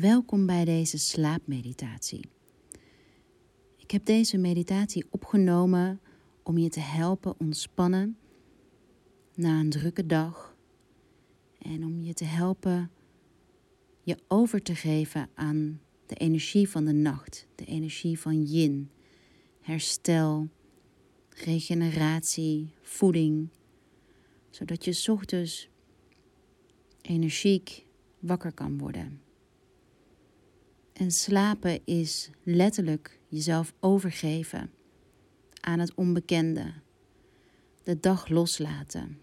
Welkom bij deze slaapmeditatie. Ik heb deze meditatie opgenomen om je te helpen ontspannen na een drukke dag en om je te helpen je over te geven aan de energie van de nacht, de energie van yin, herstel, regeneratie, voeding, zodat je ochtends energiek wakker kan worden. En slapen is letterlijk jezelf overgeven aan het onbekende, de dag loslaten.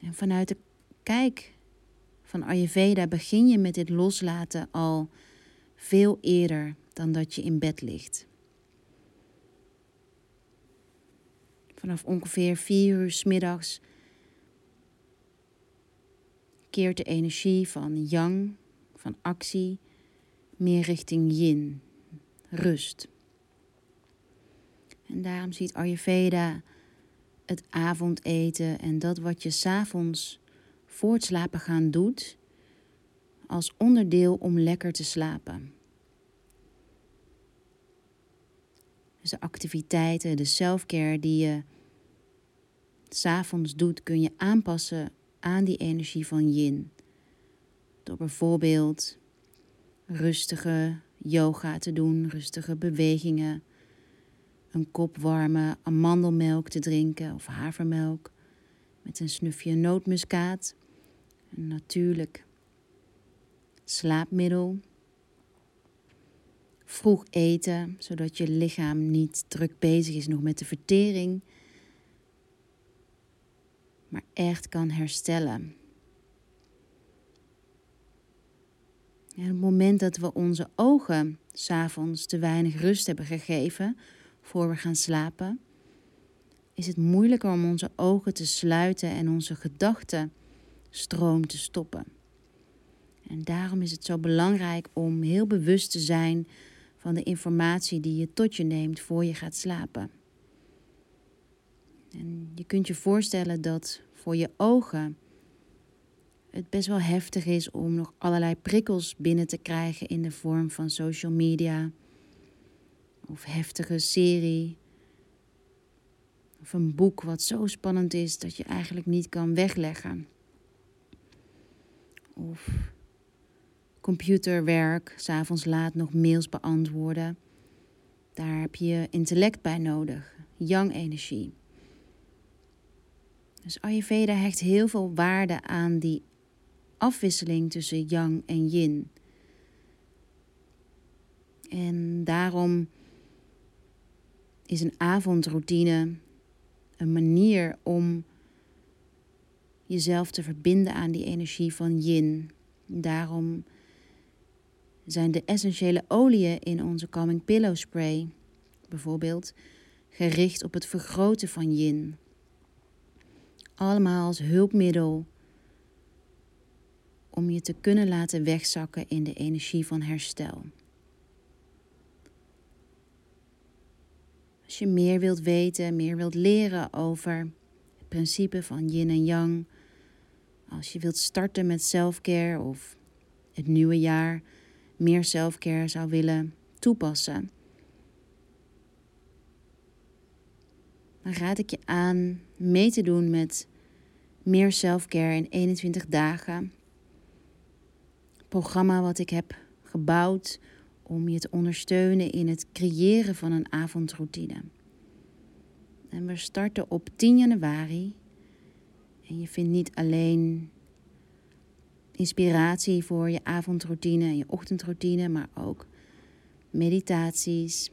En vanuit de kijk van Ayurveda begin je met dit loslaten al veel eerder dan dat je in bed ligt. Vanaf ongeveer vier uur s middags keert de energie van yang, van actie, meer richting yin, rust. En daarom ziet Ayurveda het avondeten en dat wat je s'avonds voor het slapen gaan doet, als onderdeel om lekker te slapen. Dus de activiteiten, de selfcare die je s'avonds doet, kun je aanpassen aan die energie van yin. Door bijvoorbeeld rustige yoga te doen, rustige bewegingen, een kop warme amandelmelk te drinken of havermelk met een snufje nootmuskaat, een natuurlijk slaapmiddel. Vroeg eten, zodat je lichaam niet druk bezig is nog met de vertering, maar echt kan herstellen. En het moment dat we onze ogen s'avonds te weinig rust hebben gegeven voor we gaan slapen, is het moeilijker om onze ogen te sluiten en onze gedachtenstroom te stoppen. En daarom is het zo belangrijk om heel bewust te zijn van de informatie die je tot je neemt voor je gaat slapen. En je kunt je voorstellen dat voor je ogen het best wel heftig is om nog allerlei prikkels binnen te krijgen in de vorm van social media of heftige serie of een boek wat zo spannend is dat je eigenlijk niet kan wegleggen. Of computerwerk, s'avonds laat nog mails beantwoorden. Daar heb je intellect bij nodig, yang-energie. Dus Ayurveda hecht heel veel waarde aan die afwisseling tussen yang en yin. En daarom is een avondroutine een manier om jezelf te verbinden aan die energie van yin. Daarom zijn de essentiële oliën in onze Calming Pillow Spray bijvoorbeeld gericht op het vergroten van yin. Allemaal als hulpmiddel om je te kunnen laten wegzakken in de energie van herstel. Als je meer wilt weten, meer wilt leren over het principe van yin en yang, als je wilt starten met selfcare of het nieuwe jaar meer selfcare zou willen toepassen, dan raad ik je aan mee te doen met meer selfcare in 21 dagen. Programma wat ik heb gebouwd om je te ondersteunen in het creëren van een avondroutine. En we starten op 10 januari. En je vindt niet alleen inspiratie voor je avondroutine en je ochtendroutine, maar ook meditaties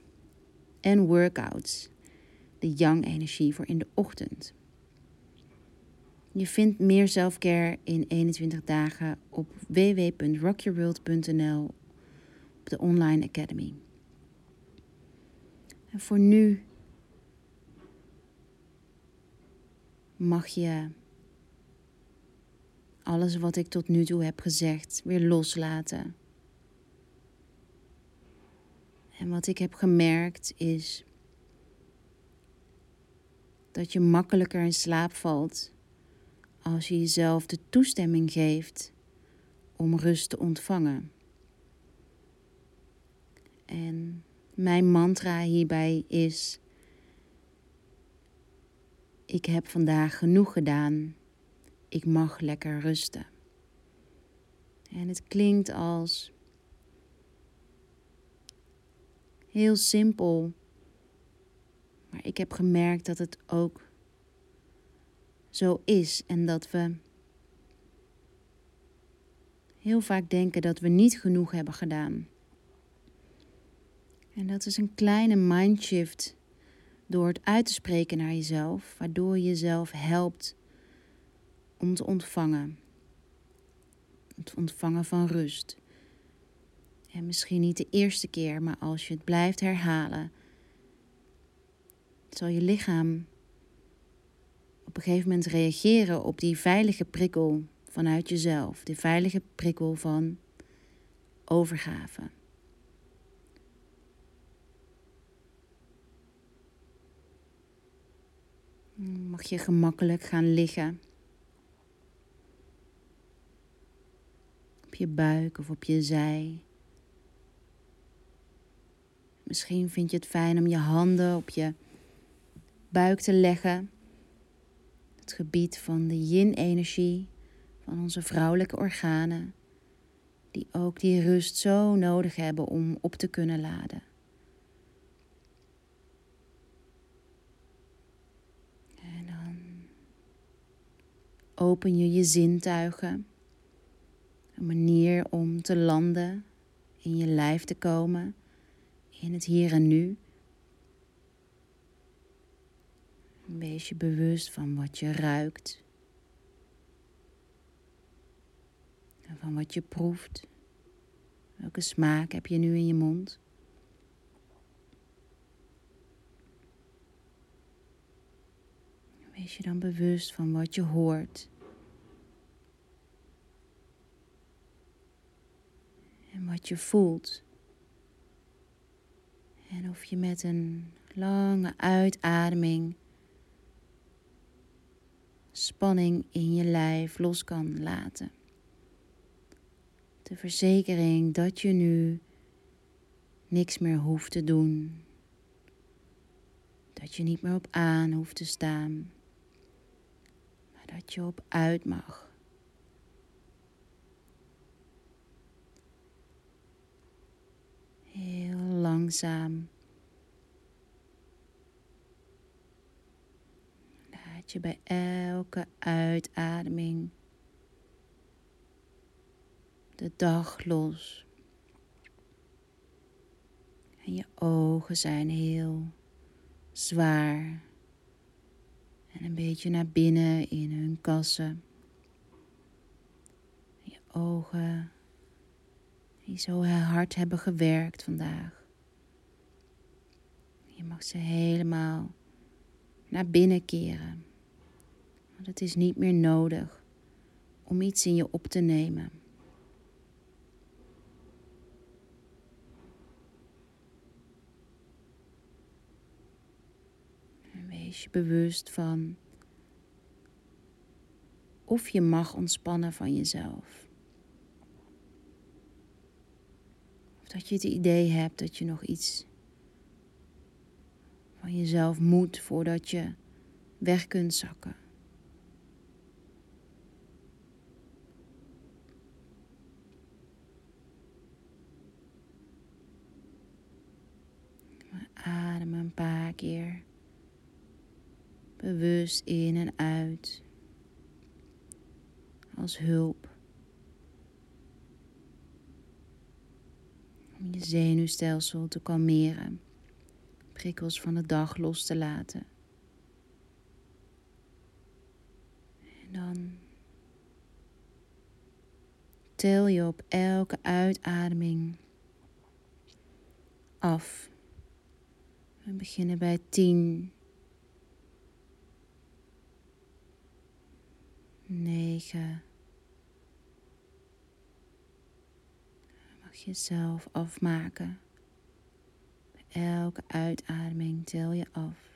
en workouts. De yang-energie voor in de ochtend. Je vindt meer selfcare in 21 dagen op www.rockyourworld.nl op de Online Academy. En voor nu mag je alles wat ik tot nu toe heb gezegd weer loslaten. En wat ik heb gemerkt is dat je makkelijker in slaap valt als je jezelf de toestemming geeft om rust te ontvangen. En mijn mantra hierbij is: Ik heb vandaag genoeg gedaan. Ik mag lekker rusten. En het klinkt als heel simpel, maar ik heb gemerkt dat het ook zo is en dat we heel vaak denken dat we niet genoeg hebben gedaan. En dat is een kleine mindshift door het uit te spreken naar jezelf, waardoor je jezelf helpt om te ontvangen. Het ontvangen van rust. En misschien niet de eerste keer, maar als je het blijft herhalen, zal je lichaam op een gegeven moment reageren op die veilige prikkel vanuit jezelf, die veilige prikkel van overgave. Mag je gemakkelijk gaan liggen. Op je buik of op je zij. Misschien vind je het fijn om je handen op je buik te leggen. Gebied van de yin-energie van onze vrouwelijke organen, die ook die rust zo nodig hebben om op te kunnen laden. En dan open je je zintuigen, een manier om te landen, in je lijf te komen, in het hier en nu. Wees je bewust van wat je ruikt. En van wat je proeft. Welke smaak heb je nu in je mond? Wees je dan bewust van wat je hoort. En wat je voelt. En of je met een lange uitademing spanning in je lijf los kan laten. De verzekering dat je nu niks meer hoeft te doen. Dat je niet meer op aan hoeft te staan. Maar dat je op uit mag. Heel langzaam je bij elke uitademing de dag los. En je ogen zijn heel zwaar en een beetje naar binnen in hun kassen. Je ogen die zo hard hebben gewerkt vandaag. Je mag ze helemaal naar binnen keren. Want het is niet meer nodig om iets in je op te nemen. En wees je bewust van of je mag ontspannen van jezelf. Of dat je het idee hebt dat je nog iets van jezelf moet voordat je weg kunt zakken. Een paar keer bewust in en uit als hulp. Om je zenuwstelsel te kalmeren, prikkels van de dag los te laten. En dan tel je op elke uitademing af we beginnen bij 10. 9. Mag je zelf afmaken. Elke uitademing tel je af.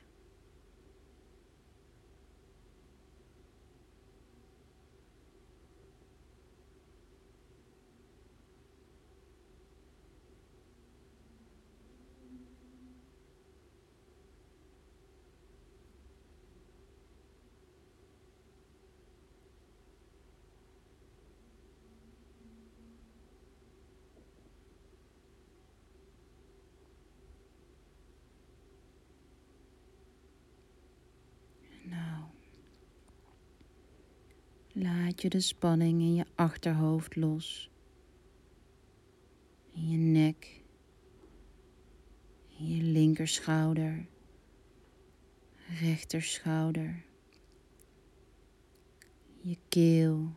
Laat je de spanning in je achterhoofd los. In je nek. In je linkerschouder. Rechterschouder. Je keel.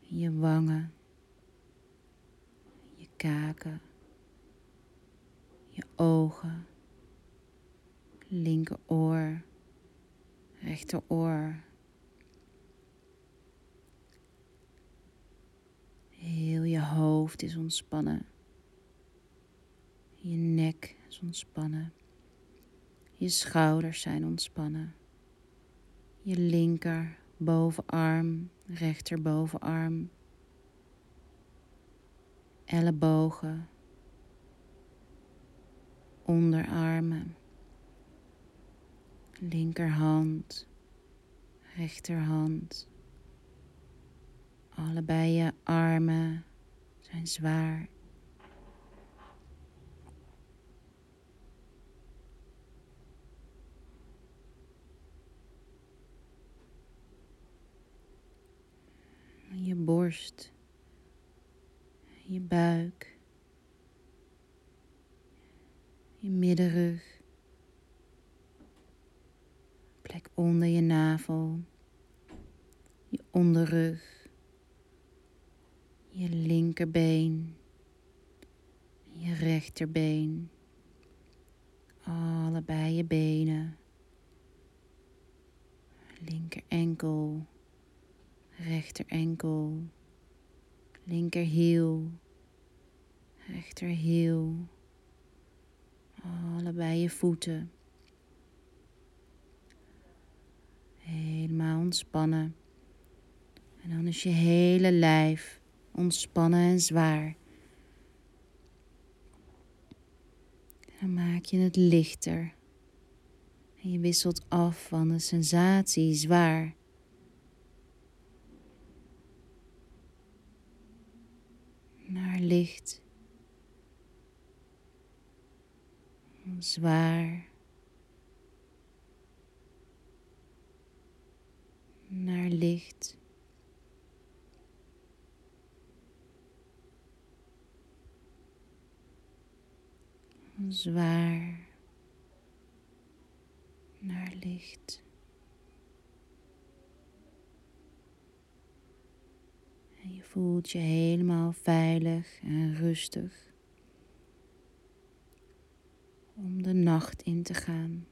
Je wangen. Je kaken. Je ogen. Linkeroor. Rechteroor Heel je hoofd is ontspannen. Je nek is ontspannen. Je schouders zijn ontspannen. Je linker bovenarm, rechter bovenarm. Ellebogen. Onderarmen. Linkerhand, rechterhand. Allebei je armen zijn zwaar. Je borst, je buik, je middenrug, plek onder je navel, je onderrug je linkerbeen, je rechterbeen, allebei je benen, linker enkel, rechter enkel, linker hiel, rechter hiel, allebei je voeten. Helemaal ontspannen. En dan is je hele lijf ontspannen en zwaar. Dan maak je het lichter. En je wisselt af van de sensatie zwaar. Naar licht. Zwaar. Naar licht. Zwaar naar licht. En je voelt je helemaal veilig en rustig om de nacht in te gaan.